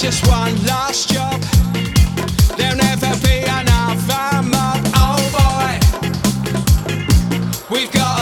just one last job. There'll never be. Oh boy, we've got.